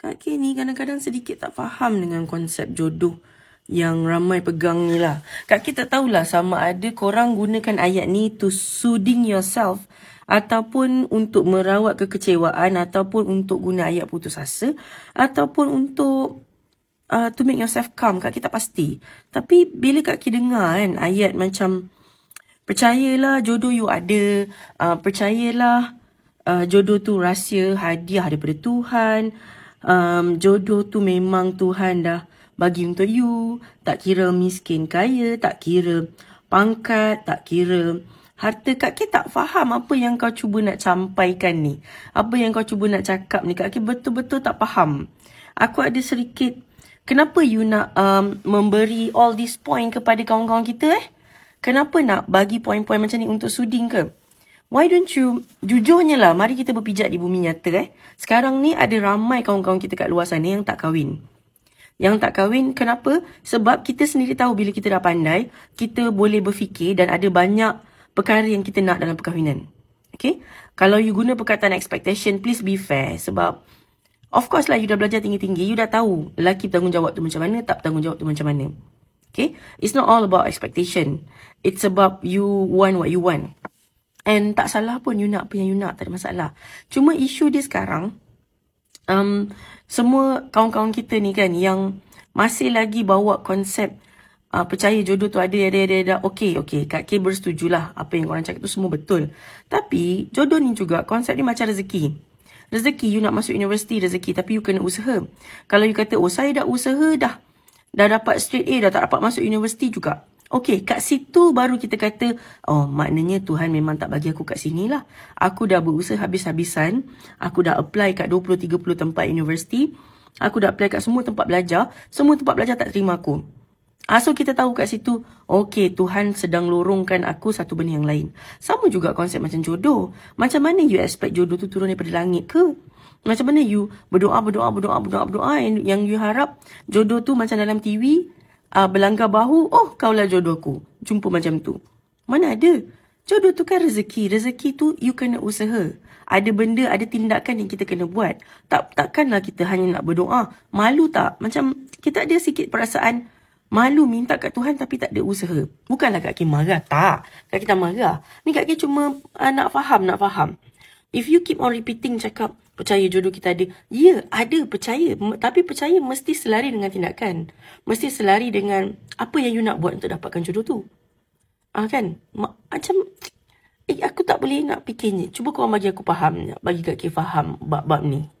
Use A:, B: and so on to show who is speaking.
A: Kak K ni kadang-kadang sedikit tak faham dengan konsep jodoh yang ramai pegang ni lah. Kak K tak tahulah sama ada korang gunakan ayat ni to soothing yourself ataupun untuk merawat kekecewaan ataupun untuk guna ayat putus asa ataupun untuk uh, to make yourself calm. Kak K tak pasti. Tapi bila Kak K dengar kan ayat macam percayalah jodoh you ada, uh, percayalah uh, jodoh tu rahsia hadiah daripada Tuhan, um, jodoh tu memang Tuhan dah bagi untuk you. Tak kira miskin kaya, tak kira pangkat, tak kira harta. Kak Ki tak faham apa yang kau cuba nak campaikan ni. Apa yang kau cuba nak cakap ni. Kak Ki betul-betul tak faham. Aku ada sedikit, kenapa you nak um, memberi all this point kepada kawan-kawan kita eh? Kenapa nak bagi point-point macam ni untuk suding ke? Why don't you, jujurnya lah, mari kita berpijak di bumi nyata eh. Sekarang ni ada ramai kawan-kawan kita kat luar sana yang tak kahwin. Yang tak kahwin, kenapa? Sebab kita sendiri tahu bila kita dah pandai, kita boleh berfikir dan ada banyak perkara yang kita nak dalam perkahwinan. Okay? Kalau you guna perkataan expectation, please be fair. Sebab, of course lah you dah belajar tinggi-tinggi, you dah tahu lelaki bertanggungjawab tu macam mana, tak bertanggungjawab tu macam mana. Okay? It's not all about expectation. It's about you want what you want. And tak salah pun you nak apa yang you nak. Tak ada masalah. Cuma isu dia sekarang. Um, semua kawan-kawan kita ni kan yang masih lagi bawa konsep uh, percaya jodoh tu ada, ada, ada, ada. Okay, okay. Kak K bersetujulah apa yang korang cakap tu semua betul. Tapi jodoh ni juga konsep ni macam rezeki. Rezeki you nak masuk universiti rezeki tapi you kena usaha. Kalau you kata oh saya dah usaha dah. Dah dapat straight A dah tak dapat masuk universiti juga. Okey, kat situ baru kita kata, oh maknanya Tuhan memang tak bagi aku kat sini lah. Aku dah berusaha habis-habisan. Aku dah apply kat 20-30 tempat universiti. Aku dah apply kat semua tempat belajar. Semua tempat belajar tak terima aku. Ah, so kita tahu kat situ, okey Tuhan sedang lorongkan aku satu benda yang lain. Sama juga konsep macam jodoh. Macam mana you expect jodoh tu turun daripada langit ke? Macam mana you berdoa, berdoa, berdoa, berdoa, berdoa yang you harap jodoh tu macam dalam TV, uh, berlanggar bahu, oh kaulah jodohku. Jumpa macam tu. Mana ada? Jodoh tu kan rezeki. Rezeki tu you kena usaha. Ada benda, ada tindakan yang kita kena buat. Tak Takkanlah kita hanya nak berdoa. Malu tak? Macam kita ada sikit perasaan malu minta kat Tuhan tapi tak ada usaha. Bukanlah Kak Kim marah. Tak. Kak kita marah. Ni Kak Kim cuma uh, nak faham, nak faham. If you keep on repeating cakap, percaya jodoh kita ada. Ya, ada percaya. Tapi percaya mesti selari dengan tindakan. Mesti selari dengan apa yang you nak buat untuk dapatkan jodoh tu. Ah kan? Macam eh aku tak boleh nak fikirnya. Cuba kau bagi aku faham. Bagi kat faham bab-bab ni.